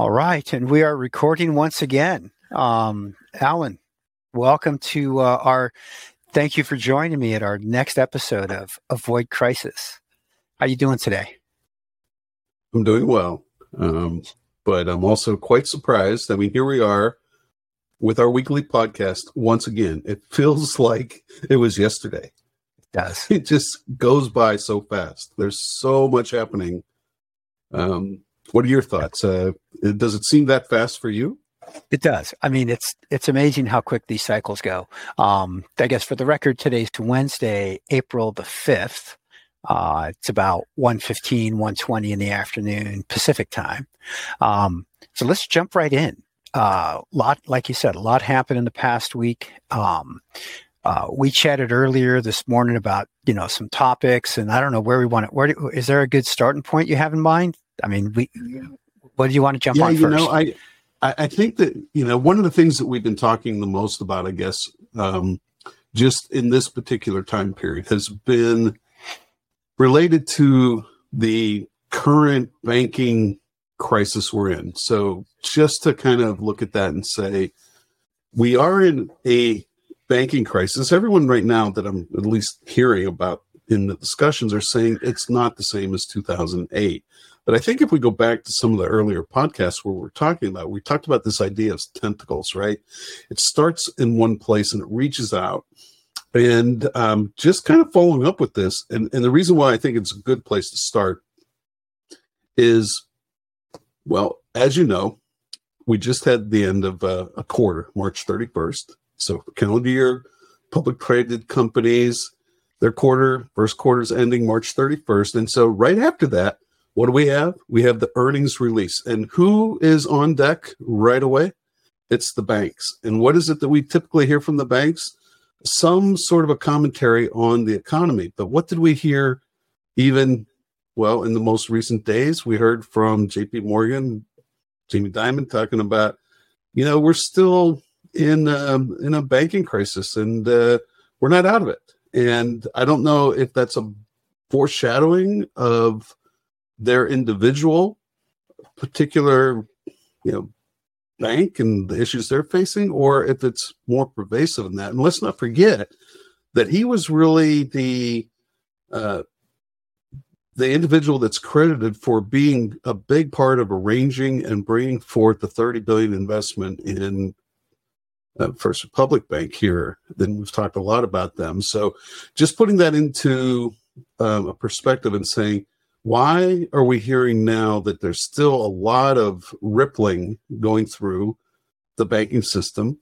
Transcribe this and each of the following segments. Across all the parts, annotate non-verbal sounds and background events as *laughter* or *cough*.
All right, and we are recording once again. Um, Allen, welcome to uh, our. Thank you for joining me at our next episode of Avoid Crisis. How you doing today? I'm doing well, um, but I'm also quite surprised. I mean, here we are with our weekly podcast once again. It feels *laughs* like it was yesterday. It does. It just goes by so fast. There's so much happening. Um, what are your thoughts? Uh, does it seem that fast for you? It does. I mean, it's it's amazing how quick these cycles go. Um, I guess for the record, today's Wednesday, April the fifth. Uh, it's about 1.15, 1.20 in the afternoon Pacific time. Um, so let's jump right in. A uh, lot, like you said, a lot happened in the past week. Um, uh, we chatted earlier this morning about you know some topics, and I don't know where we want to. Where do, is there a good starting point you have in mind? I mean, we. What do you want to jump yeah, on you first? know, I, I think that you know one of the things that we've been talking the most about, I guess, um, just in this particular time period, has been related to the current banking crisis we're in. So, just to kind of look at that and say, we are in a banking crisis. Everyone right now that I'm at least hearing about in the discussions are saying it's not the same as 2008. But I think if we go back to some of the earlier podcasts where we're talking about, we talked about this idea of tentacles, right? It starts in one place and it reaches out. And um, just kind of following up with this, and, and the reason why I think it's a good place to start is, well, as you know, we just had the end of uh, a quarter, March 31st. So calendar year, public traded companies, their quarter, first quarter is ending March 31st. And so right after that, what do we have? We have the earnings release. And who is on deck right away? It's the banks. And what is it that we typically hear from the banks? Some sort of a commentary on the economy. But what did we hear even, well, in the most recent days? We heard from JP Morgan, Jamie Dimon talking about, you know, we're still in um, in a banking crisis and uh, we're not out of it. And I don't know if that's a foreshadowing of their individual particular you know bank and the issues they're facing or if it's more pervasive than that and let's not forget that he was really the uh, the individual that's credited for being a big part of arranging and bringing forth the 30 billion investment in uh, First Republic Bank here. Then we've talked a lot about them. So just putting that into um, a perspective and saying, why are we hearing now that there's still a lot of rippling going through the banking system?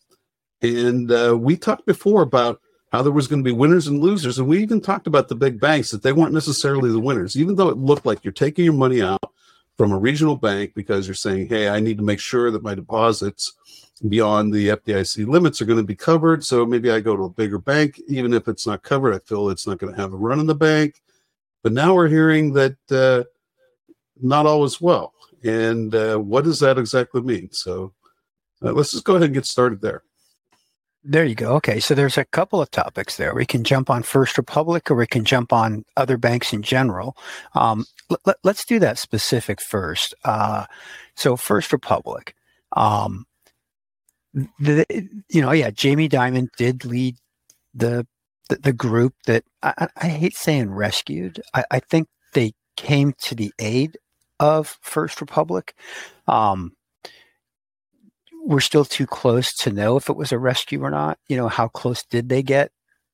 And uh, we talked before about how there was going to be winners and losers. And we even talked about the big banks that they weren't necessarily the winners, even though it looked like you're taking your money out from a regional bank because you're saying, hey, I need to make sure that my deposits beyond the FDIC limits are going to be covered. So maybe I go to a bigger bank, even if it's not covered, I feel it's not going to have a run on the bank. But now we're hearing that uh, not all is well. And uh, what does that exactly mean? So uh, let's just go ahead and get started there. There you go. Okay, so there's a couple of topics there. We can jump on First Republic, or we can jump on other banks in general. Um, let, us do that specific first. Uh, so First Republic, um, the, you know, yeah, Jamie Dimon did lead the the, the group that I, I, hate saying rescued. I, I, think they came to the aid of First Republic. Um, we're still too close to know if it was a rescue or not. You know, how close did they get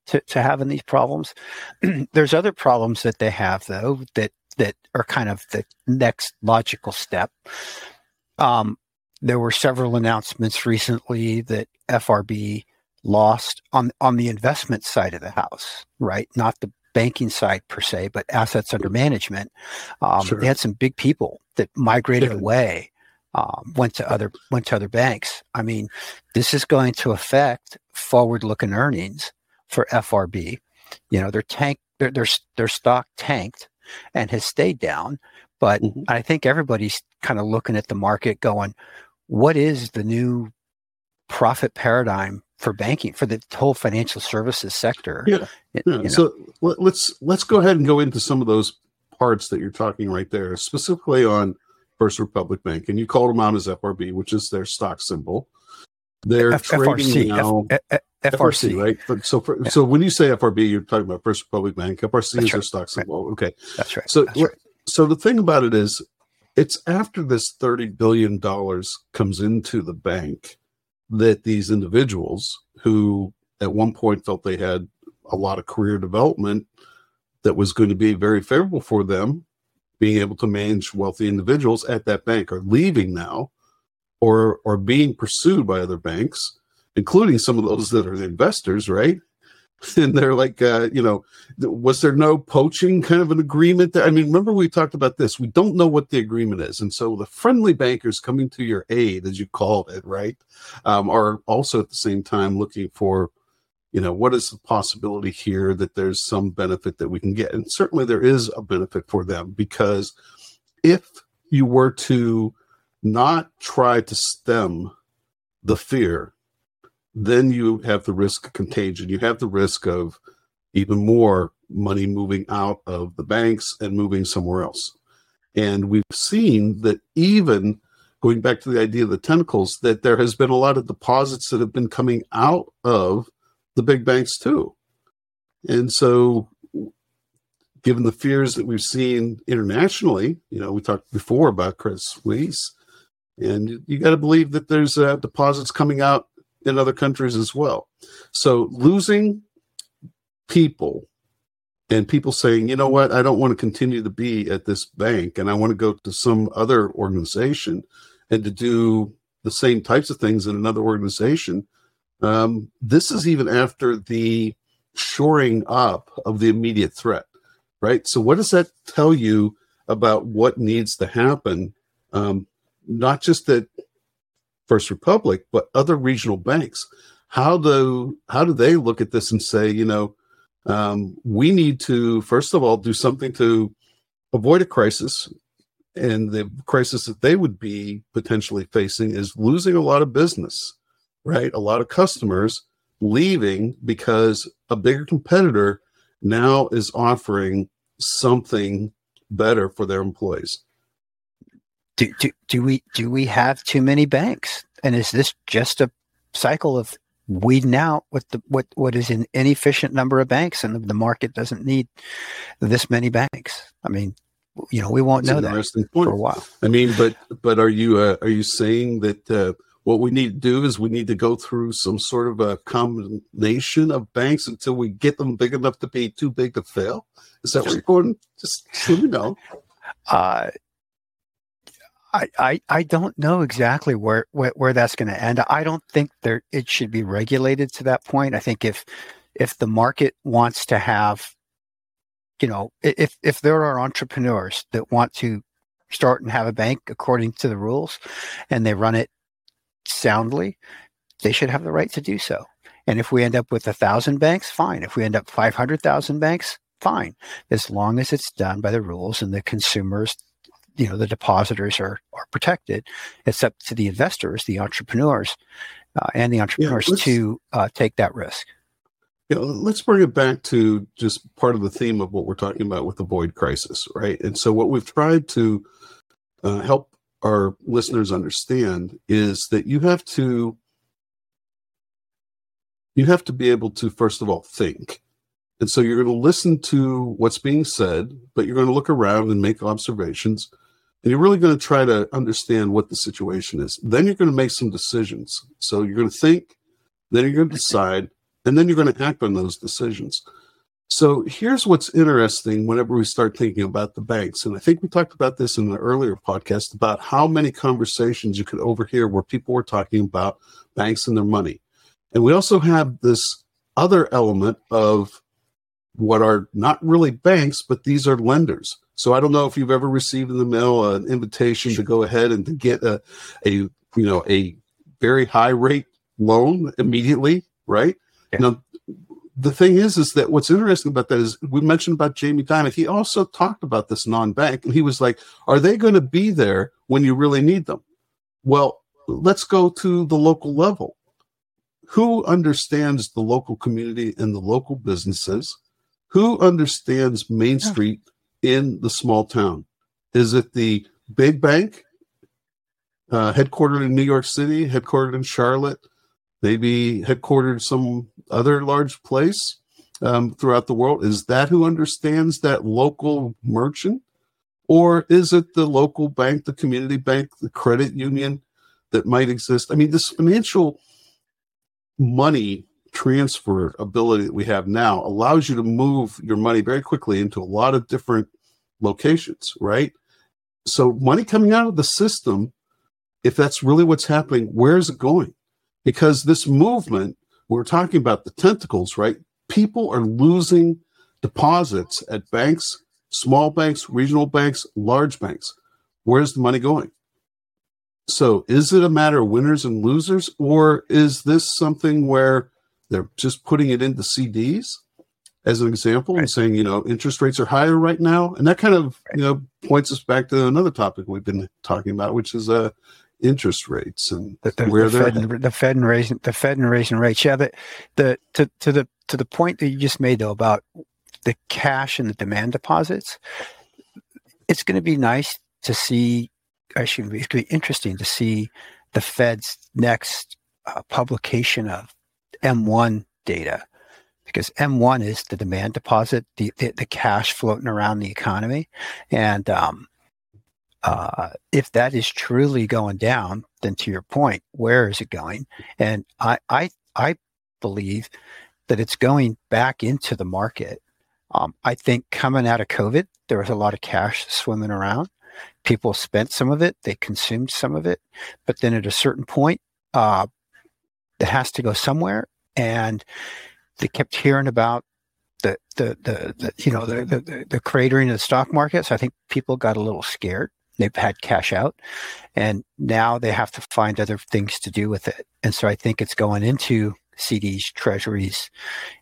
to, to having these problems? *clears throat* There's other problems that they have though that that are kind of the next logical step. Um, there were several announcements recently that FRB lost on on the investment side of the house, right? Not the banking side per se, but assets under management. Um, sure. They had some big people that migrated yeah. away, um, went to other went to other banks. I mean, this is going to affect forward-looking earnings for FRB. You know, their tank their their their stock tanked and has stayed down, but mm-hmm. I think everybody's kind of looking at the market, going, "What is the new profit paradigm for banking for the whole financial services sector. Yeah. yeah. You know. So let's let's go ahead and go into some of those parts that you're talking right there, specifically on First Republic Bank, and you called them out as FRB, which is their stock symbol. They're F- trading FRC, now. F- F- FRC. right? But so, for, Yeah. so when you say FRB, you're talking about First Republic Bank. FRC That's is their stock symbol. Okay. That's right. So, That's right. so the thing about it is, it's after this thirty billion dollars comes into the bank that these individuals who at one point felt they had a lot of career development that was going to be very favorable for them being able to manage wealthy individuals at that bank are leaving now or are being pursued by other banks including some of those that are investors right *laughs* and they're like uh, you know was there no poaching kind of an agreement there? I mean, remember we talked about this. We don't know what the agreement is. And so the friendly bankers coming to your aid, as you called it, right, um, are also at the same time looking for, you know, what is the possibility here that there's some benefit that we can get? And certainly there is a benefit for them because if you were to not try to stem the fear, then you have the risk of contagion. You have the risk of even more money moving out of the banks and moving somewhere else. And we've seen that even going back to the idea of the tentacles, that there has been a lot of deposits that have been coming out of the big banks too. And so, given the fears that we've seen internationally, you know, we talked before about Credit Suisse, and you, you got to believe that there's uh, deposits coming out in other countries as well. So, losing people and people saying, you know what, I don't want to continue to be at this bank and I want to go to some other organization and to do the same types of things in another organization. Um, this is even after the shoring up of the immediate threat, right? So, what does that tell you about what needs to happen? Um, not just at First Republic, but other regional banks. How do how do they look at this and say, you know, um, we need to first of all do something to avoid a crisis, and the crisis that they would be potentially facing is losing a lot of business, right? A lot of customers leaving because a bigger competitor now is offering something better for their employees. Do, do, do we do we have too many banks and is this just a cycle of weeding out what the what what is an inefficient number of banks and the, the market doesn't need this many banks i mean you know we won't That's know that interesting for a while I mean, but but are you uh, are you saying that uh, what we need to do is we need to go through some sort of a combination of banks until we get them big enough to be too big to fail? Is that what you're going? Just so you know. uh I, I, I don't know exactly where, where, where that's going to end. I don't think there it should be regulated to that point. I think if if the market wants to have, you know, if if there are entrepreneurs that want to start and have a bank according to the rules, and they run it soundly, they should have the right to do so. And if we end up with a thousand banks, fine. If we end up five hundred thousand banks, fine. As long as it's done by the rules and the consumers you know the depositors are are protected it's up to the investors the entrepreneurs uh, and the entrepreneurs let's- to uh, take that risk. You know, let's bring it back to just part of the theme of what we're talking about with the void crisis, right? And so, what we've tried to uh, help our listeners understand is that you have to you have to be able to first of all think. And so you're going to listen to what's being said but you're going to look around and make observations and you're really going to try to understand what the situation is then you're going to make some decisions so you're going to think then you're going to decide and then you're going to act on those decisions so here's what's interesting whenever we start thinking about the banks. And I think we talked about this in an earlier podcast about how many conversations you could overhear where people were talking about banks and their money. And we also have this other element of what are not really banks, but these are lenders. So I don't know if you've ever received in the mail an invitation to go ahead and to get a, a you know, a very high rate loan immediately, right? Yeah. Now, the thing is, is that what's interesting about that is we mentioned about Jamie Dimon. He also talked about this non-bank, and he was like, "Are they going to be there when you really need them?" Well, let's go to the local level. Who understands the local community and the local businesses? Who understands Main Yeah. In the small town? Is it the big bank, uh, headquartered in New York City, headquartered in Charlotte, maybe headquartered some other large place um, throughout the world. Is that who understands that local merchant? Or is it the local bank, the community bank, the credit union that might exist? I mean, this financial money transfer ability that we have now allows you to move your money very quickly into a lot of different locations, right? So, money coming out of the system, if that's really what's happening, where is it going? Because this movement, we're talking about the tentacles, right? People are losing deposits at banks small banks, regional banks, large banks. Where's the money going? So is it a matter of winners and losers, or is this something where they're just putting it into CDs as an example right. and saying, you know, interest rates are higher right now? And that kind of, right. you know, points us back to another topic we've been talking about, which is uh interest rates and the, the, where the they're Fed the Fed and raising the Fed and raising rates. Yeah, the the to to the to the point that you just made though about the cash and the demand deposits, it's going to be nice to see. Actually, it's going to be interesting to see the Fed's next uh, publication of M1 data because M1 is the demand deposit, the, the, the cash floating around the economy. And um, uh, if that is truly going down, then to your point, where is it going? And I, I, I believe that it's going back into the market um, I think coming out of COVID, there was a lot of cash swimming around. People spent some of it, they consumed some of it, but then at a certain point, uh, it has to go somewhere. And they kept hearing about the the the, the you know the, the the cratering of the stock market. So I think people got a little scared. They've had cash out, and now they have to find other things to do with it. And so I think it's going into CDs, treasuries,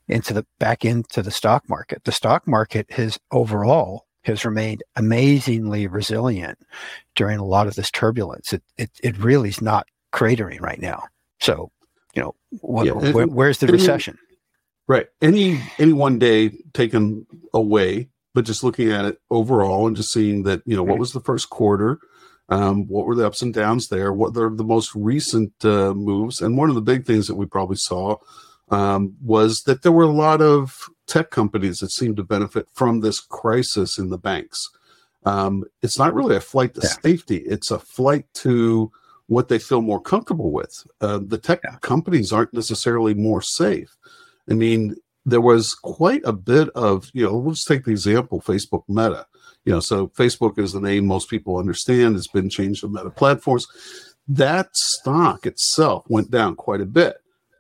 into the back into the stock market. The stock market has overall has remained amazingly resilient during a lot of this turbulence. It it, it really is not cratering right now. So, you know, what, yeah, where, where's the any, recession? Right. Any any one day taken away, but just looking at it overall and just seeing that, you know, what was the first quarter? Um, what were the ups and downs there? What are the most recent uh, moves? And one of the big things that we probably saw um, was that there were a lot of tech companies that seemed to benefit from this crisis in the banks. Um, it's not really a flight to yeah. safety; it's a flight to what they feel more comfortable with. Uh, the tech yeah. companies aren't necessarily more safe. I mean, there was quite a bit of, you know, let's take the example Facebook Meta you know, so Facebook is the name most people understand. It's been changed to Meta Platforms. That stock itself went down quite a bit.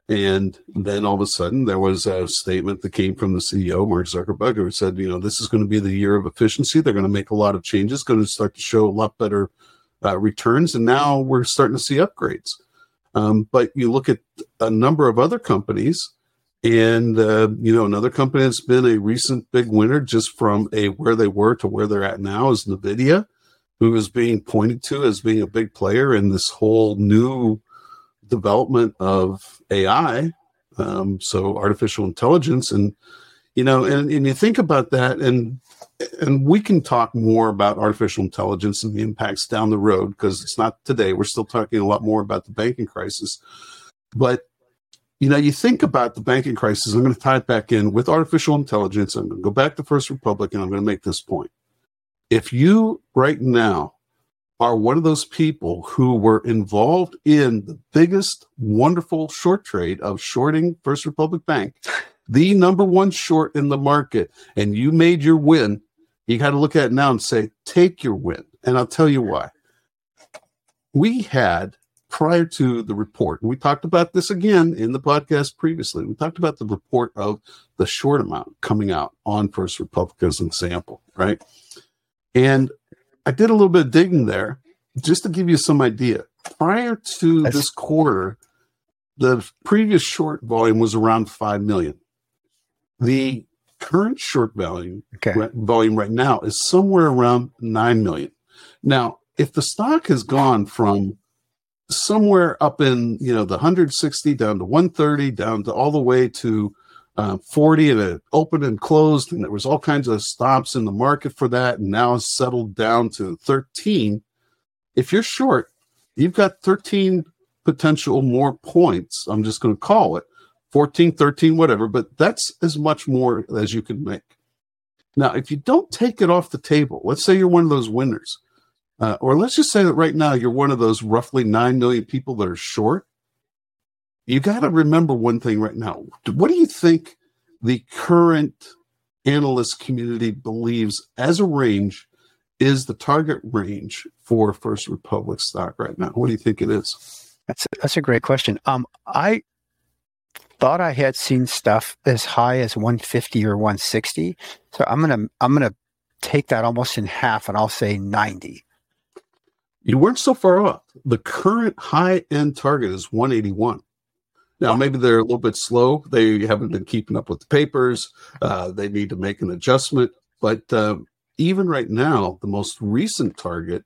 And then all of a sudden, there was a statement that came from the CEO, Mark Zuckerberg, who said, you know, this is going to be the year of efficiency. They're going to make a lot of changes, going to start to show a lot better uh, returns. And now we're starting to see upgrades. Um, but you look at a number of other companies and uh, you know, another company that's been a recent big winner just from a where they were to where they're at now is Nvidia, who is being pointed to as being a big player in this whole new development of AI. Um, so artificial intelligence, and you know, and, and you think about that, and and we can talk more about artificial intelligence and the impacts down the road because it's not today. We're still talking a lot more about the banking crisis, but you know, you think about the banking crisis. I'm going to tie it back in with artificial intelligence. I'm going to go back to First Republic and I'm going to make this point. If you right now are one of those people who were involved in the biggest wonderful short trade of shorting First Republic Bank, the number one short in the market, and you made your win, you got to look at it now and say, take your win. And I'll tell you why. We had prior to the report, and we talked about this again in the podcast previously, we talked about the report of the short amount coming out on First Republic as an example, right? And I did a little bit of digging there just to give you some idea. Prior to That's... this quarter, the previous short volume was around 5 million. The current short volume, okay. volume right now is somewhere around 9 million. Now, if the stock has gone from somewhere up in you know the 160 down to 130 down to all the way to uh, 40 and it opened and closed and there was all kinds of stops in the market for that and now it's settled down to 13 if you're short, you've got 13 potential more points. I'm just going to call it 14, 13, whatever, but that's as much more as you can make. Now, if you don't take it off the table, let's say you're one of those winners, uh, or let's just say that right now you're one of those roughly 9 million people that are short, you got to remember one thing right now. What do you think the current analyst community believes as a range is the target range for First Republic stock right now? What do you think it is? That's a, that's a great question. Um, I thought I had seen stuff as high as 150 or 160. So I'm gonna I'm gonna take that almost in half, and I'll say 90. You weren't so far off. The current high end target is 181. Now, maybe they're a little bit slow. They haven't been keeping up with the papers. Uh, they need to make an adjustment. But uh, even right now, the most recent target,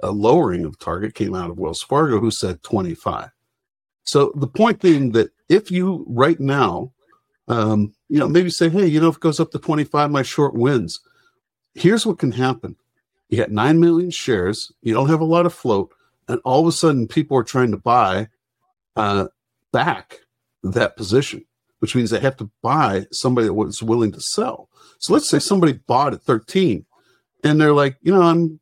a lowering of target, came out of Wells Fargo, who said 25. So the point being that if you right now, um, you know, maybe say, hey, you know, if it goes up to 25, my short wins. Here's what can happen. You got 9 million shares, you don't have a lot of float, and all of a sudden people are trying to buy uh, back that position, which means they have to buy somebody that was willing to sell. So let's say somebody bought at 13 and they're like, you know, I'm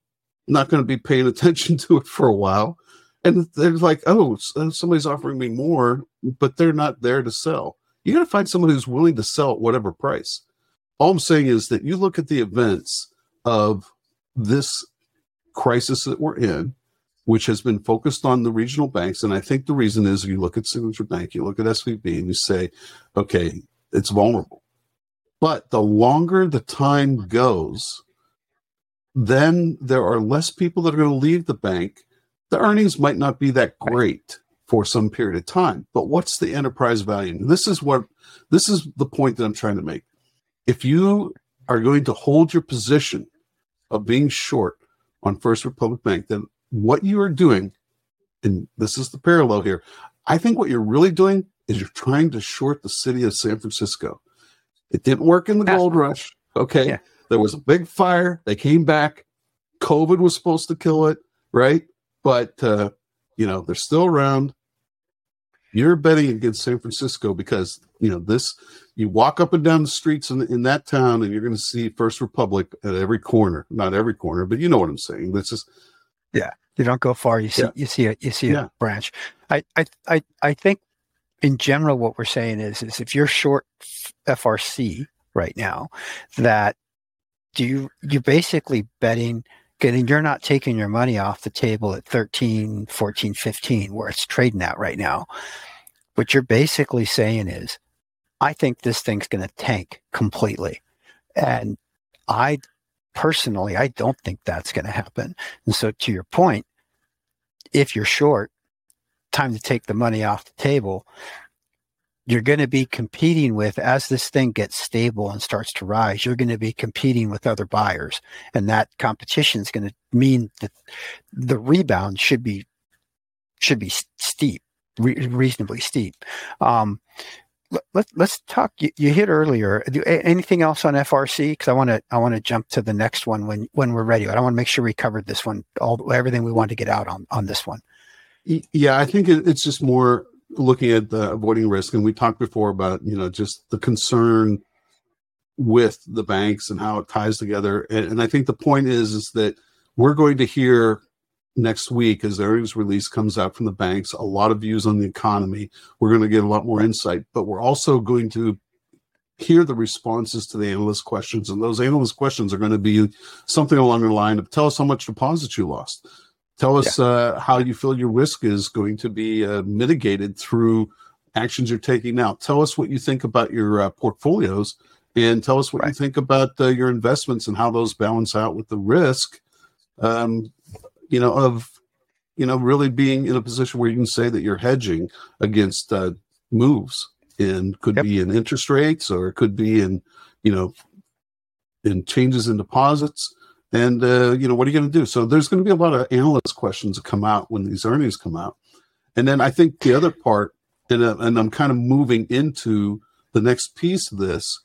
not going to be paying attention *laughs* to it for a while. And they're like, oh, uh, somebody's offering me more, but they're not there to sell. You got to find someone who's willing to sell at whatever price. All I'm saying is that you look at the events of this crisis that we're in, which has been focused on the regional banks. And I think the reason is you look at Signature Bank, you look at SVB, and you say, okay, it's vulnerable. But the longer the time goes, then there are less people that are going to leave the bank. The earnings might not be that great for some period of time, but what's the enterprise value? And this is what this is the point that I'm trying to make. If you are going to hold your position of being short on First Republic Bank, then what you are doing, and this is the parallel here, I think what you're really doing is you're trying to short the city of San Francisco. It didn't work in the gold rush. Okay. Yeah. There was a big fire. They came back. COVID was supposed to kill it, right? But, uh, you know, they're still around. You're betting against San Francisco because, you know, this, you walk up and down the streets in, in that town and you're going to see First Republic at every corner. Not every corner, but you know what I'm saying. This is, yeah. You don't go far. You see, yeah. you see a, you see yeah. a branch. I, I, I, I think in general, what we're saying is, is if you're short FRC right now, that do you, you're basically betting, getting, you're not taking your money off the table at 13, 14, 15, where it's trading at right now. What you're basically saying is, I think this thing's going to tank completely. And I personally, I don't think that's going to happen. And so, to your point, if you're short, time to take the money off the table. You're going to be competing with, as this thing gets stable and starts to rise, you're going to be competing with other buyers. And that competition is going to mean that the rebound should be, should be steep, re- reasonably steep. Um, let, us let's talk. You, you, hit earlier. Do, anything else on FRC? Because I want to I want to jump to the next one when when we're ready. I want to make sure we covered this one, all everything we want to get out on on this one. Yeah, I think it's just more looking at the avoiding risk, and we talked before about you know just the concern with the banks and how it ties together. And, and I think the point is is that we're going to hear next week as the earnings release comes out from the banks a lot of views on the economy. We're going to get a lot more insight but we're also going to hear the responses to the analyst questions. And those analyst questions are going to be something along the line of tell us how much deposits you lost tell us yeah. uh, how you feel your risk is going to be uh, mitigated through actions you're taking now tell us what you think about your uh, portfolios and tell us what right. you think about uh, your investments and how those balance out with the risk um, you know, of you know, really being in a position where you can say that you're hedging against uh, moves and could yep. be in interest rates or it could be in, you know, in changes in deposits. And, uh, you know, what are you going to do? So there's going to be a lot of analyst questions that come out when these earnings come out. And then I think the other part, and, uh, and I'm kind of moving into the next piece of this,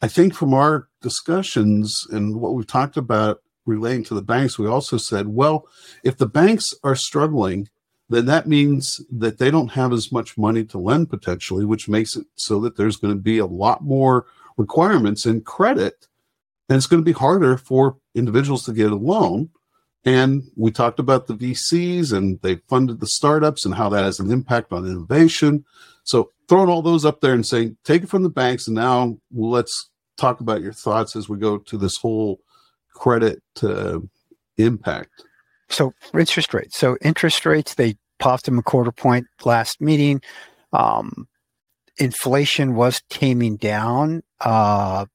I think from our discussions and what we've talked about relating to the banks, we also said, well, if the banks are struggling, then that means that they don't have as much money to lend potentially, which makes it so that there's going to be a lot more requirements in credit. And it's going to be harder for individuals to get a loan. And we talked about the VCs and they funded the startups and how that has an impact on innovation. So throwing all those up there and saying, take it from the banks. And now let's talk about your thoughts as we go to this whole credit uh, impact. So interest rates. So interest rates, they popped them a quarter point last meeting. Um, inflation was taming down. Uh,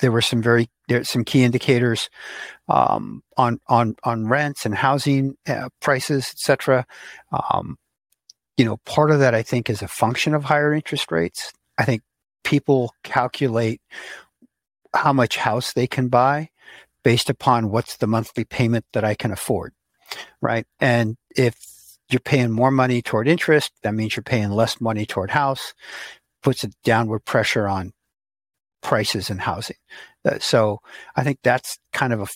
there were some very there some key indicators um, on on on rents and housing uh, prices, etc. Um, you know, part of that I think is a function of higher interest rates. I think people calculate how much house they can buy based upon what's the monthly payment that I can afford, right? And if you're paying more money toward interest, that means you're paying less money toward house, puts a downward pressure on prices and housing. Uh, so I think that's kind of a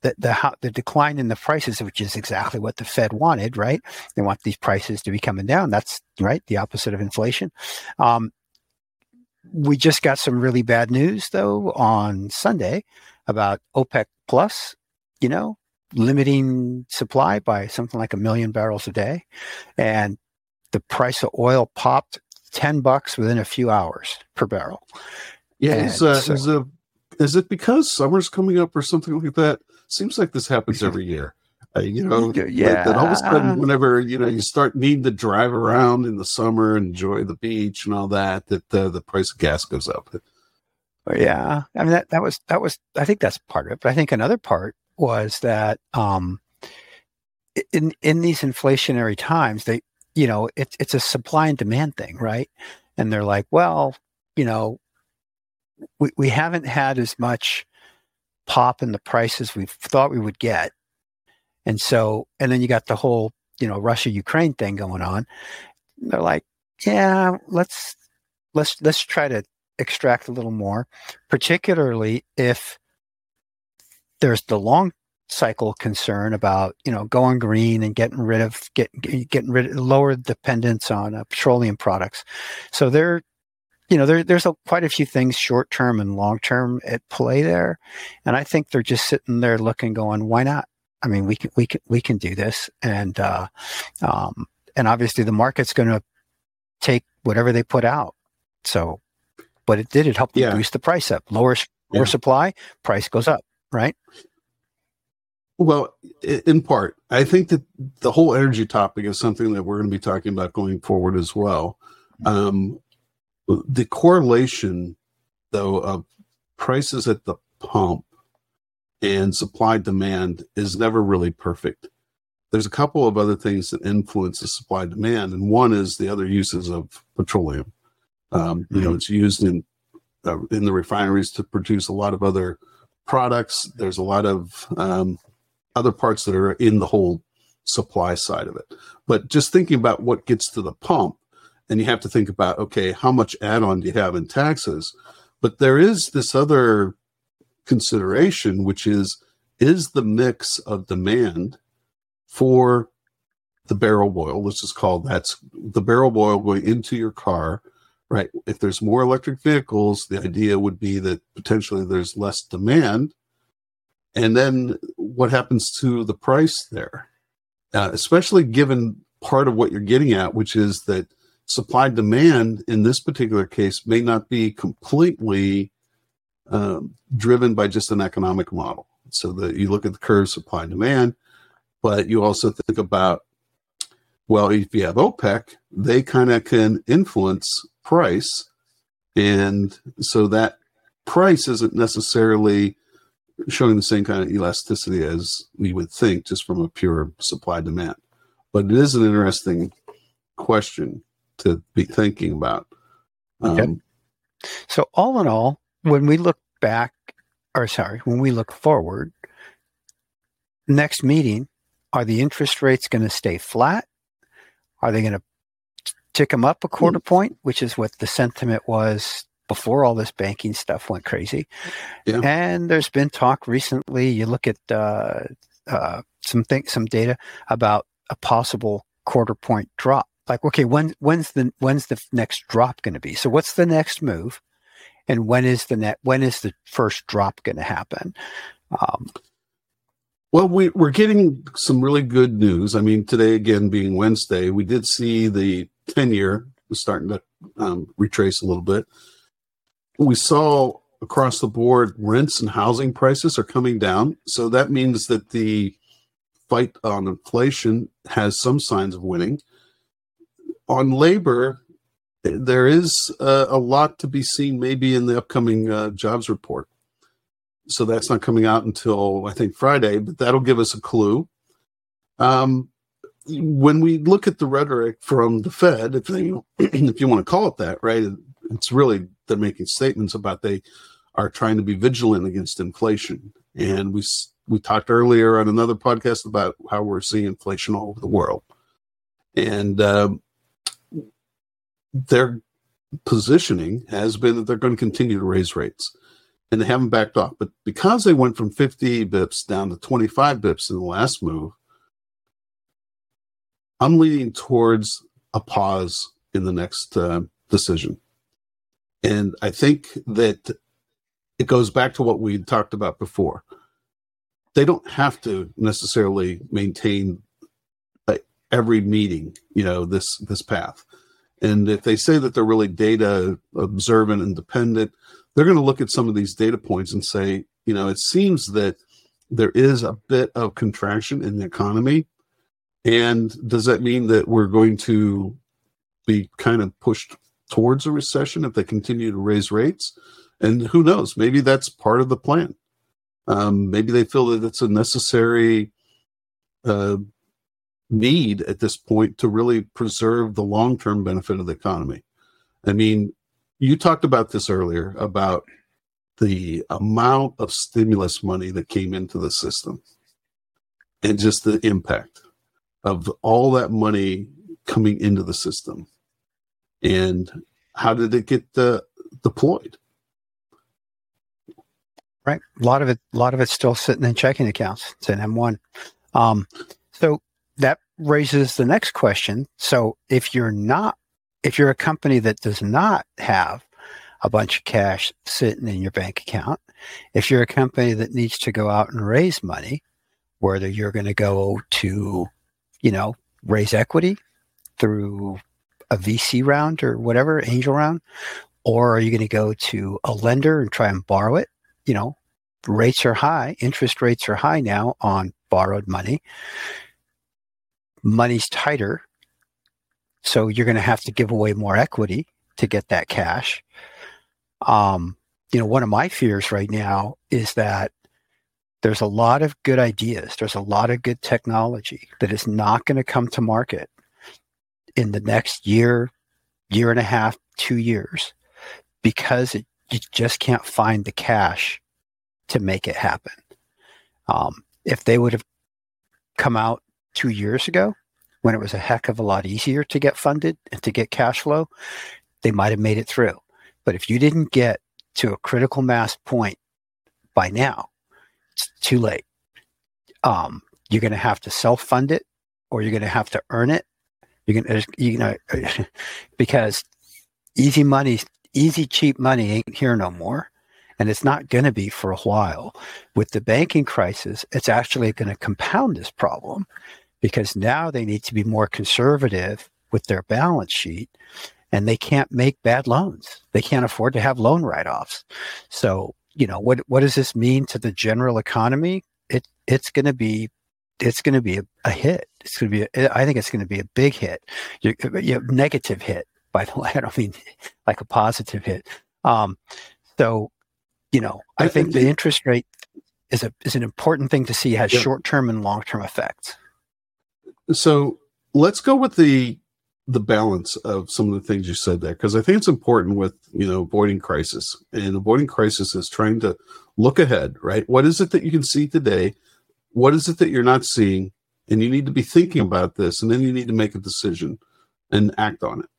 the, the the decline in the prices, which is exactly what the Fed wanted, right? They want these prices to be coming down. That's right, the opposite of inflation. Um, we just got some really bad news though on Sunday about OPEC plus, you know, limiting supply by something like a million barrels a day, and the price of oil popped ten bucks within a few hours per barrel. Yeah, is, uh, so, is, a, is it because summer's coming up or something like that? Seems like this happens every year. Uh, you know, yeah. That all of a sudden, whenever you know you start needing to drive around in the summer, enjoy the beach and all that, that uh, the price of gas goes up. Yeah, I mean that that was that was I think that's part of it. But I think another part was that um, in in these inflationary times, they you know it's it's a supply and demand thing, right? And they're like, well, you know, we we haven't had as much pop in the prices we thought we would get. And so, and then you got the whole, you know, Russia Ukraine thing going on. They're like, yeah, let's let's let's try to extract a little more, particularly if there's the long cycle concern about you know going green and getting rid of get, getting rid of lower dependence on uh, petroleum products. So they're you know, there, there's a, quite a few things short term and long term at play there, and I think they're just sitting there looking, going, "Why not? I mean, we can we can we can do this." And uh, um, and obviously, the market's going to take whatever they put out. So, but it did it helped yeah. boost the price up. Lower lower yeah. supply, price goes up, right? Well, in part, I think that the whole energy topic is something that we're going to be talking about going forward as well. Um, the correlation, though, of prices at the pump and supply demand is never really perfect. There's a couple of other things that influence the supply demand, and one is the other uses of petroleum. Um, you know, mm-hmm. it's used in uh, in the refineries to produce a lot of other products. There's a lot of um, other parts that are in the whole supply side of it. But just thinking about what gets to the pump, and you have to think about okay how much add-on do you have in taxes? But there is this other consideration which is is the mix of demand for the barrel oil let's just call that's the barrel oil going into your car right? If there's more electric vehicles the idea would be that potentially there's less demand. And then what happens to the price there? Uh, especially given part of what you're getting at which is that supply demand in this particular case may not be completely um, driven by just an economic model. So that you look at the curve supply and demand, but you also think about well, if you have OPEC, they kind of can influence price, and so that price isn't necessarily showing the same kind of elasticity as we would think just from a pure supply demand. But it is an interesting question to be thinking about. Um, okay. So, all in all, when we look back, or sorry, when we look forward, next meeting, are the interest rates going to stay flat? Are they going to tick them up a quarter point, which is what the sentiment was before all this banking stuff went crazy. Yeah. And there's been talk recently. You look at uh, uh, some things, some data about a possible quarter point drop. Like, okay, when when's the when's the next drop going to be? So, what's the next move, and when is the net? When is the first drop going to happen? Um, well, we, we're getting some really good news. I mean, today again being Wednesday, we did see the ten year was starting to um, retrace a little bit. We saw across the board rents and housing prices are coming down, so that means that the fight on inflation has some signs of winning. On labor, there is uh, a lot to be seen maybe in the upcoming uh, jobs report. So that's not coming out until I think Friday, but that'll give us a clue. Um, when we look at the rhetoric from the Fed, if they, *clears throat* if you want to call it that, right, it's really they're making statements about they are trying to be vigilant against inflation, and we we talked earlier on another podcast about how we're seeing inflation all over the world, and um, their positioning has been that they're going to continue to raise rates, and they haven't backed off. But because they went from 50 bips down to 25 bips in the last move, I'm leaning towards a pause in the next uh, decision, and I think that it goes back to what we talked about before they don't have to necessarily maintain uh, every meeting, you know, this this path. And if they say that they're really data observant and dependent, they're going to look at some of these data points and say, you know, it seems that there is a bit of contraction in the economy. And does that mean that we're going to be kind of pushed towards a recession if they continue to raise rates? And who knows? Maybe that's part of the plan. Um, maybe they feel that it's a necessary uh, need at this point to really preserve the long term benefit of the economy. I mean, you talked about this earlier about the amount of stimulus money that came into the system and just the impact of all that money coming into the system and how did it get uh, deployed Right. A lot of it, a lot of it's still sitting in checking accounts. It's an M1. Um, so that raises the next question. So if you're not, if you're a company that does not have a bunch of cash sitting in your bank account, if you're a company that needs to go out and raise money, whether you're going to go to, you know, raise equity through a VC round or whatever, angel round, or are you going to go to a lender and try and borrow it? You know, rates are high, interest rates are high now on borrowed money. Money's tighter. So you're going to have to give away more equity to get that cash. Um, you know, one of my fears right now is that there's a lot of good ideas, there's a lot of good technology that is not going to come to market in the next year, year and a half, two years, because it, you just can't find the cash to make it happen. Um, if they would have come out two years ago, when it was a heck of a lot easier to get funded and to get cash flow, they might have made it through. But if you didn't get to a critical mass point by now, it's too late. Um, you're going to have to self fund it or you're going to have to earn it. You're going to, you know, *laughs* because easy money, easy, cheap money ain't here no more and it's not going to be for a while. With the banking crisis, it's actually going to compound this problem because now they need to be more conservative with their balance sheet and they can't make bad loans. They can't afford to have loan write-offs. So, you know, what what does this mean to the general economy? It it's going to be it's going to be a, a hit. It's going to be a, I think it's going to be a big hit. You, you negative hit by the *laughs* way. I don't mean *laughs* like a positive hit. Um, so you know, I think the interest rate is a is an important thing to see has yeah. short term and long term effects. So let's go with the the balance of some of the things you said there because I think it's important with you know avoiding crisis and avoiding crisis is trying to look ahead, right? What is it that you can see today? What is it that you're not seeing? And you need to be thinking about this, and then you need to make a decision and act on it.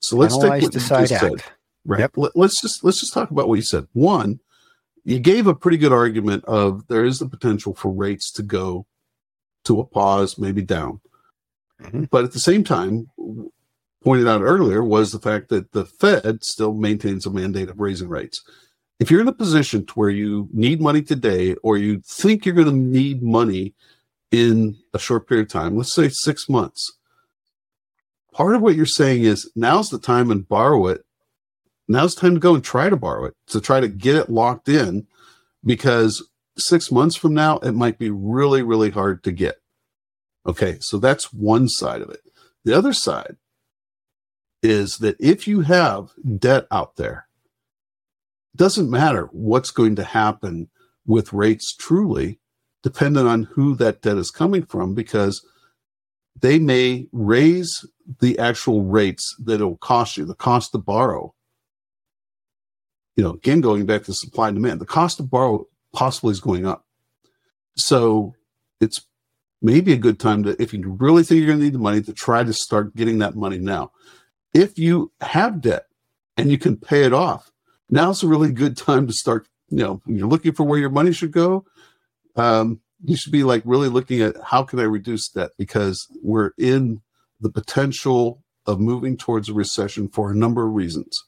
So let's Analyze, take what decide, you just said. right? Yep. Let, us just let's just talk about what you said. One, you gave a pretty good argument of there is the potential for rates to go to a pause, maybe down. Mm-hmm. But at the same time, pointed out earlier was the fact that the Fed still maintains a mandate of raising rates. If you're in a position to where you need money today, or you think you're going to need money in a short period of time, let's say six months, part of what you're saying is now's the time and borrow it. Now's time to go and try to borrow it to try to get it locked in because six months from now, it might be really, really hard to get. Okay, so that's one side of it. The other side is that if you have debt out there, it doesn't matter what's going to happen with rates truly, dependent on who that debt is coming from, because they may raise the actual rates that it'll cost you, the cost to borrow. You know, again, going back to supply and demand, the cost to borrow possibly is going up. So it's maybe a good time to, if you really think you're going to need the money, to try to start getting that money now. If you have debt and you can pay it off, now's a really good time to start. You know, you're looking for where your money should go. Um, you should be like really looking at how can I reduce debt because we're in the potential of moving towards a recession for a number of reasons.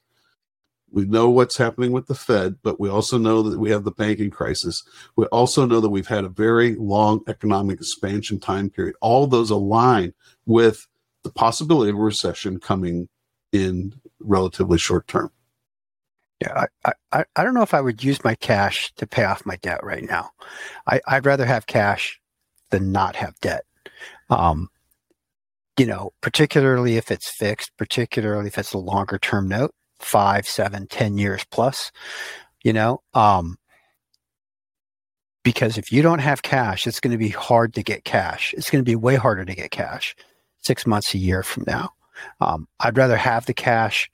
We know what's happening with the Fed, but we also know that we have the banking crisis. We also know that we've had a very long economic expansion time period. All those align with the possibility of a recession coming in relatively short term. Yeah, I, I, I don't know if I would use my cash to pay off my debt right now. I, I'd rather have cash than not have debt. Um, you know, particularly if it's fixed, particularly if it's a longer term note, five, seven, ten years plus, you know, um, because if you don't have cash, it's going to be hard to get cash. It's going to be way harder to get cash six months, a year from now. Um, I'd rather have the cash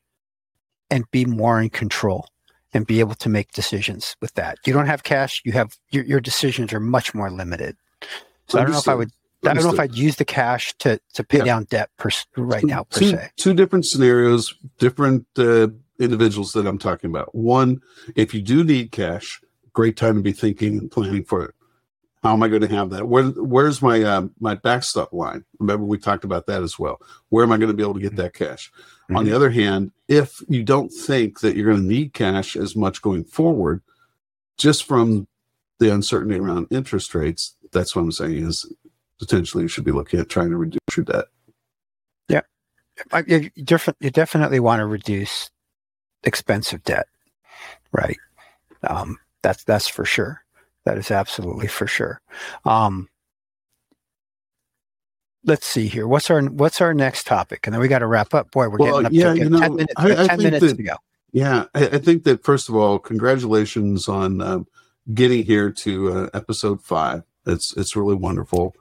and be more in control and be able to make decisions with that. You don't have cash, you have your, your decisions are much more limited. So Understood. I don't know if I would I don't know if I'd use the cash to to pay yeah. down debt per, right two, now per two, se. Two different scenarios, different uh, individuals that I'm talking about. One, if you do need cash, great time to be thinking and planning for it. How am I going to have that? Where, where's my uh, my backstop line? Remember we talked about that as well. Where am I going to be able to get that cash? Mm-hmm. On the other hand, if you don't think that you're going to need cash as much going forward, just from the uncertainty around interest rates, that's what I'm saying is potentially you should be looking at trying to reduce your debt. Yeah, you, different. You definitely want to reduce expensive debt, right? Um, that's that's for sure. That is absolutely for sure. Um, let's see here. What's our what's our next topic? And then we got to wrap up. Boy, we're well, getting up yeah, to you know, ten minutes. I, I ten minutes that, to go. Yeah, I, I, think that first of all, congratulations on um, getting here to uh, episode five. It's it's really wonderful.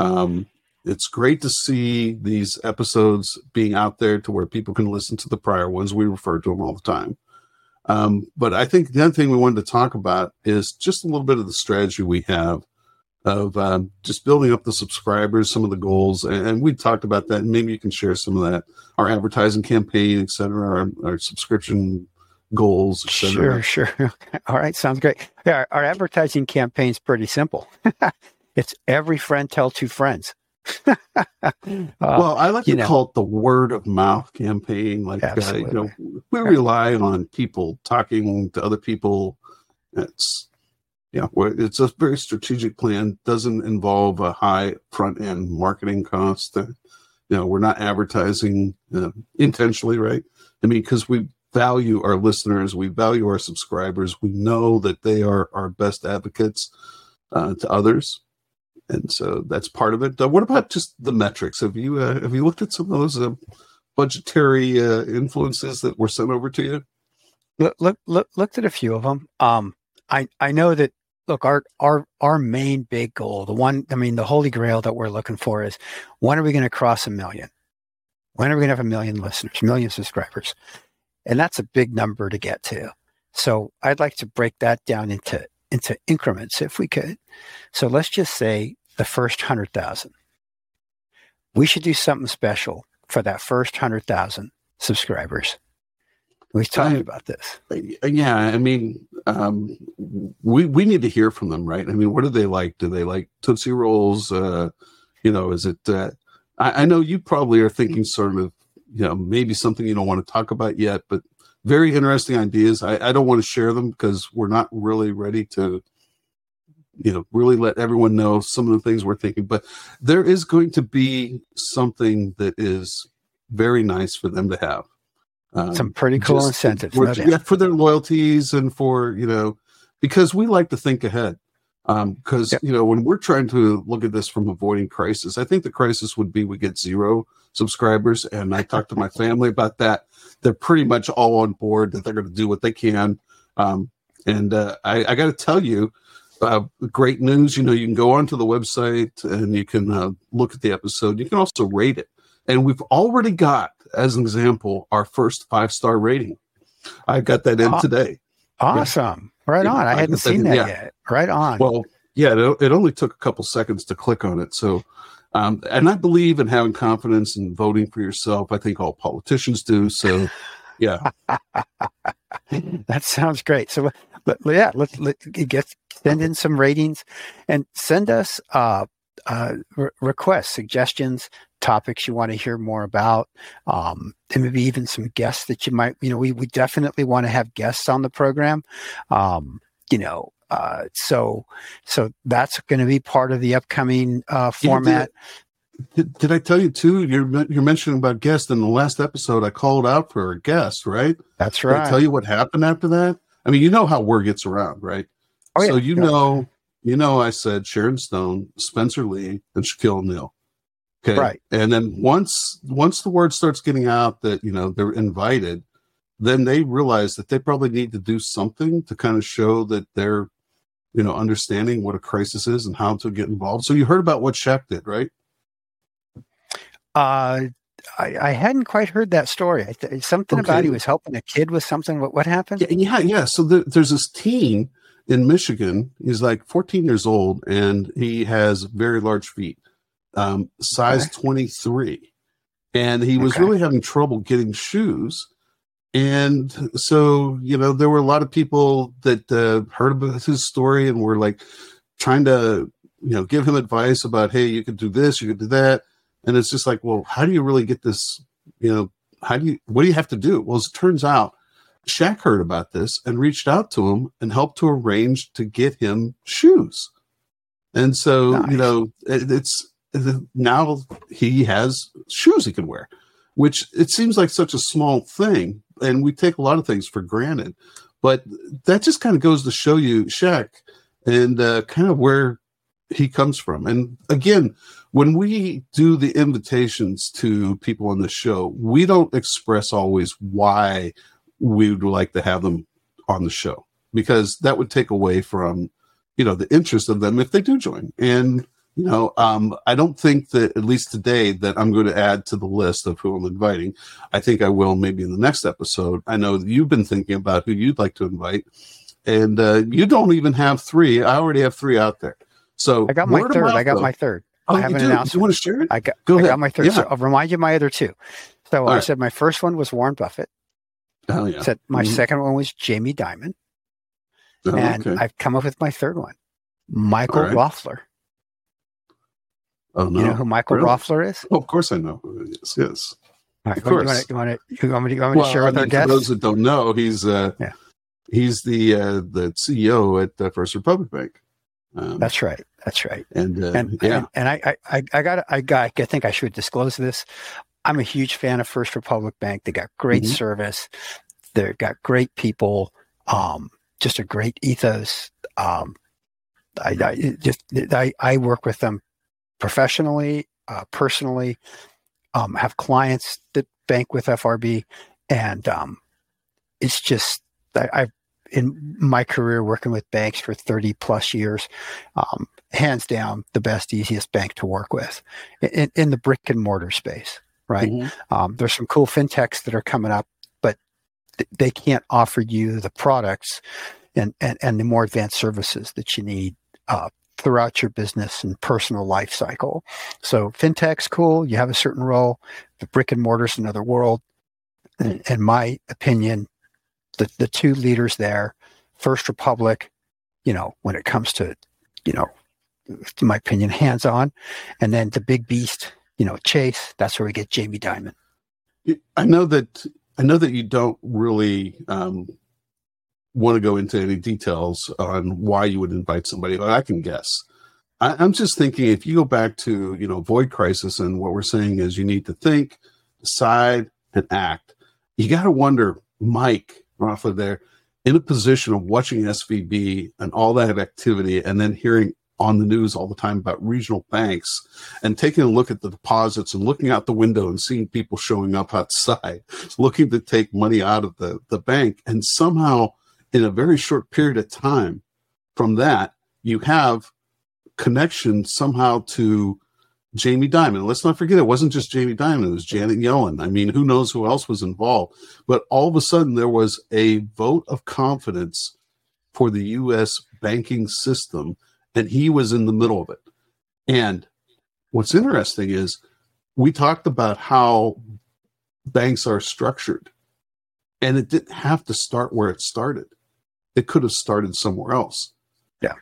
Um, it's great to see these episodes being out there to where people can listen to the prior ones. We refer to them all the time. Um, but I think the other thing we wanted to talk about is just a little bit of the strategy we have of um, just building up the subscribers, some of the goals, and, and, we talked about that. And maybe you can share some of that, our advertising campaign, et cetera, our, our subscription goals, et cetera. Sure, sure. *laughs* All right, sounds great. Yeah, our, our advertising campaign is pretty simple. *laughs* it's every friend tell two friends. uh, well, I like to know. call it the word of mouth campaign. Like, uh, you know, we rely on people talking to other people. It's yeah, it's a very strategic plan. Doesn't involve a high front end marketing cost. Uh, you know, we're not advertising uh, intentionally, right? I mean, because we value our listeners, we value our subscribers. We know that they are our best advocates uh, to others, and so that's part of it. Uh, what about just the metrics? Have you uh, have you looked at some of those uh, budgetary uh, influences that were sent over to you? Look, look, look, looked at a few of them. Um, I I know that look, our our our main big goal, the one, I mean, the holy grail that we're looking for is when are we going to cross a million? When are we going to have a million listeners, million subscribers? And that's a big number to get to. So I'd like to break that down into into increments if we could. So let's just say the first hundred thousand. We should do something special for that first hundred thousand subscribers. We've talked about this. Yeah, I mean, um, we we need to hear from them, right? I mean, what do they like? Do they like Tootsie Rolls? Uh, you know, is it? Uh, I, I know you probably are thinking sort of, you know, maybe something you don't want to talk about yet, but very interesting ideas. I, I don't want to share them because we're not really ready to, you know, really let everyone know some of the things we're thinking. But there is going to be something that is very nice for them to have. Um, some pretty cool incentives for, yeah, for their loyalties and for you know because we like to think ahead because um, yep. you know when we're trying to look at this from avoiding crisis i think the crisis would be we get zero subscribers and i talked to my family about that they're pretty much all on board that they're going to do what they can um, and uh, i, I got to tell you uh, great news you know you can go onto the website and you can uh, look at the episode you can also rate it and we've already got as an example our first five star rating i got that in today awesome Right on. I, I hadn't seen that yeah. yet. Right on. Well, yeah, it, it, only took a couple seconds to click on it. So, um, and I believe in having confidence in voting for yourself. I think all politicians do. So, yeah. *laughs* that sounds great. So, yeah, let's let, get send in some ratings and send us uh, uh, re- requests, suggestions, topics you want to hear more about, um, and maybe even some guests that you might, you know, we, we definitely want to have guests on the program. Um, you know, uh, so so that's going to be part of the upcoming uh, format. Did, did, I tell you too? You're you're mentioning about guests in the last episode. I called out for a guest, right? That's right. Did I tell you what happened after that? I mean, you know how word gets around, right? Oh, yeah. So you yeah. know, you know, I said Sharon Stone, Spencer Lee, and Shaquille O'Neal. Okay. Right. And then once once the word starts getting out that, you know, they're invited, then they realize that they probably need to do something to kind of show that they're, you know, understanding what a crisis is and how to get involved. So you heard about what Shaq did, right? Uh I, I hadn't quite heard that story. something okay. about he was helping a kid with something. What what happened? Yeah, yeah. yeah. So the, there's this teen in Michigan. He's like 14 years old, and he has very large feet um, size okay. 23. And he was okay. really having trouble getting shoes. And so, you know, there were a lot of people that uh, heard about his story and were like trying to, you know, give him advice about, hey, you could do this, you could do that. And it's just like, well, how do you really get this? You know, how do you, what do you have to do? Well, it turns out Shaq heard about this and reached out to him and helped to arrange to get him shoes. And so, nice. you know, it, it's now he has shoes he can wear, which it seems like such a small thing, and we take a lot of things for granted. But that just kind of goes to show you Shaq and uh, kind of where he comes from. And again, when we do the invitations to people on the show, we don't express always why we would like to have them on the show because that would take away from you know the interest of them if they do join and you know, um, I don't think that at least today that I'm going to add to the list of who I'm inviting. I think I will maybe in the next episode. I know you've been thinking about who you'd like to invite, and uh, you don't even have three. I already have three out there. So I got my third. I got my third. Oh, I haven't announced. Do you want to share it? I got. Go I ahead. got my third. Yeah. So I'll remind you my other two. So All I right. said my first one was Warren Buffett. Oh yeah. Said my mm-hmm. second one was Jamie Dimon. Oh, and okay. I've come up with my third one, Michael right. Roffler. Oh no! You know who Michael really? Roffler is? Oh, of course I know. Yes, yes. Right, of course. You want to, you want to, you want me to well, share with I mean, our guests? For those that don't know, he's uh, yeah. he's the uh, the CEO at uh, First Republic Bank. Um, That's right. That's right. And uh, and, yeah, and, and I, I I got I got I think I should disclose this. I'm a huge fan of First Republic Bank. They got great mm-hmm. service. They've got great people. Um, just a great ethos. Um, I, I just I, I work with them professionally, uh, personally, um, have clients that bank with FRB, and um, it's just I, have in my career working with banks for 30 plus years, um, hands down the best, easiest bank to work with in, in the brick and mortar space. Right? Mm-hmm. Um, there's some cool fintechs that are coming up, but th- they can't offer you the products and, and, and the more advanced services that you need uh, throughout your business and personal life cycle. So fintech's cool. You have a certain role. The brick and mortar's another world. In my opinion, the, the two leaders there, First Republic, you know, when it comes to, you know, in my opinion, hands on, and then the big beast, you know, Chase. That's where we get Jamie Dimon. I know that I know that you don't really um, want to go into any details on why you would invite somebody, but I can guess. I, am just thinking if you go back to you know Avoid Crisis and what we're saying is you need to think, decide, and act. You got to wonder, Mike Roffler, there in a position of watching SVB and all that activity, and then hearing on the news all the time about regional banks and taking a look at the deposits and looking out the window and seeing people showing up outside *laughs* looking to take money out of the, the bank and somehow in a very short period of time from that you have connection somehow to Jamie Dimon. Let's not forget it wasn't just Jamie Dimon, it was Janet Yellen. I mean, who knows who else was involved. But all of a sudden there was a vote of confidence for the US banking system and he was in the middle of it. And what's interesting is we talked about how banks are structured, and it didn't have to start where it started. It could have started somewhere else. Yeah.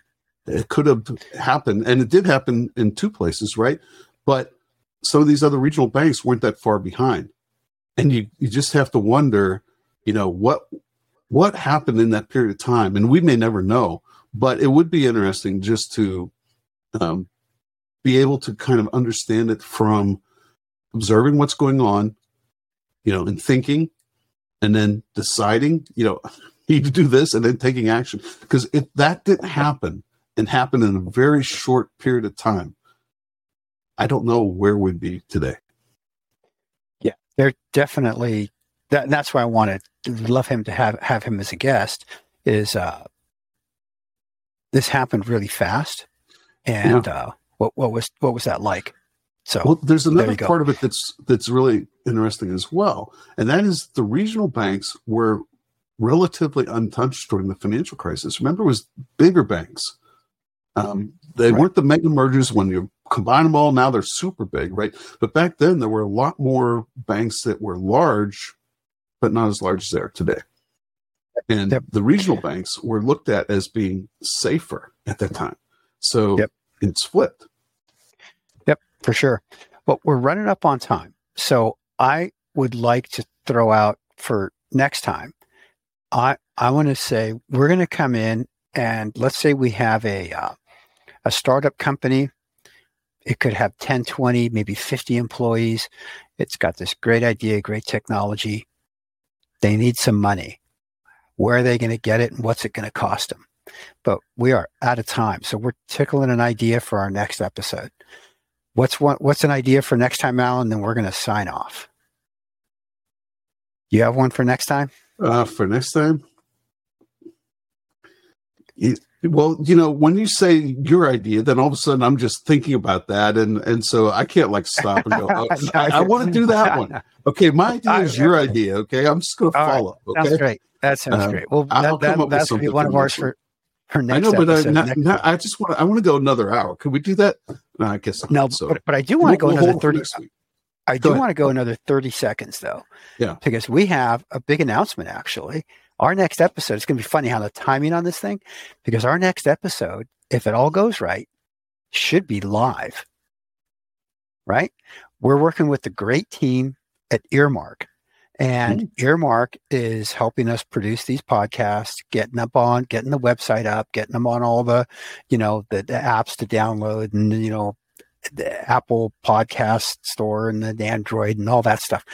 It could have happened, and it did happen in two places, right? But some of these other regional banks weren't that far behind. And you, you just have to wonder, you know, what what happened in that period of time? And we may never know, but it would be interesting just to um, be able to kind of understand it from observing what's going on, you know, and thinking, and then deciding, you know, *laughs* need to do this, and then taking action. Because if that didn't happen and happen in a very short period of time, I don't know where we'd be today. Yeah, they're definitely. That, that's why I wanted love him to have have him as a guest. Is uh, this happened really fast. And yeah. uh, what what was what was that like? So well, there's another there part of it that's that's really interesting as well, and that is the regional banks were relatively untouched during the financial crisis. Remember, it was bigger banks. Um, they right. weren't the mega mergers when you combine them all. Now they're super big, right? But back then there were a lot more banks that were large, but not as large as they are today. And yep. the regional banks were looked at as being safer at that time. So yep. it's flipped. Yep, for sure. But we're running up on time. So I would like to throw out for next time. I I want to say we're going to come in and let's say we have a uh, a startup company. It could have 10, 20, maybe 50 employees. It's got this great idea, great technology. They need some money. Where are they going to get it and what's it going to cost them? But we are out of time. So we're tickling an idea for our next episode. What's one, what's an idea for next time, Allen? Then we're going to sign off. You have one for next time? Uh, for next time? well, you know, when you say your idea, then all of a sudden I'm just thinking about that, and and so I can't like stop and go. *laughs* Oh, I, I want to do that one. Okay, my idea is your idea. Okay, I'm just going to follow. Right. Okay, great. That sounds uh, great. Well, that, that, that's going to be one of ours for, for next. I know, but uh, not, not, I just want. I want to go another hour. Could we do that? No, I guess not. no. So. But, but I do want to we'll, go we'll another thirty. I do want to go another thirty seconds though. Yeah. Because we have a big announcement. Actually, our next episode. It's going to be funny how the timing on this thing, because our next episode, if it all goes right, should be live. Right. We're working with the great team at Earmark. And mm-hmm. Earmark is helping us produce these podcasts, getting up on, getting the website up, getting them on all the, you know, the, the apps to download and, you know, the Apple podcast store and the Android and all that stuff.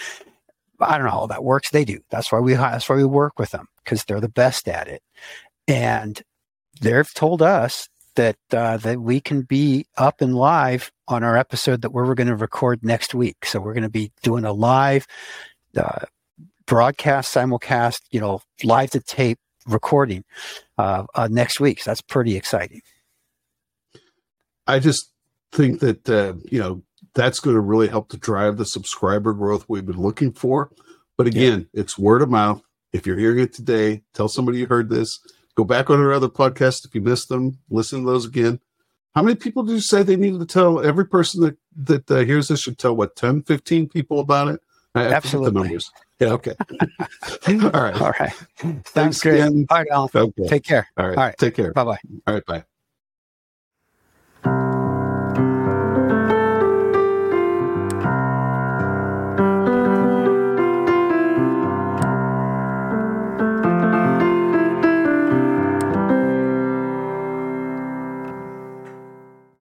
I don't know how that works. They do. That's why we that's why we work with them because they're the best at it. And they've told us that uh, that we can be up and live on our episode that we're going to record next week. So we're going to be doing a live uh, broadcast, simulcast, you know, live to tape recording uh, uh, next week. So that's pretty exciting. I just think that uh, you know that's going to really help to drive the subscriber growth we've been looking for. But again, yeah. it's word of mouth. If you're hearing it today, tell somebody you heard this. Go back on our other podcasts if you missed them. Listen to those again. How many people did you say they needed to tell? Every person that that uh, hears this should tell what 10, 15 people about it I, Absolutely. The numbers. Yeah. Okay. *laughs* *laughs* All right. All right. Thanks Sounds great. again. All right, Allen. Okay. Take care. All right. All right. Take care. Bye bye. All right. Bye.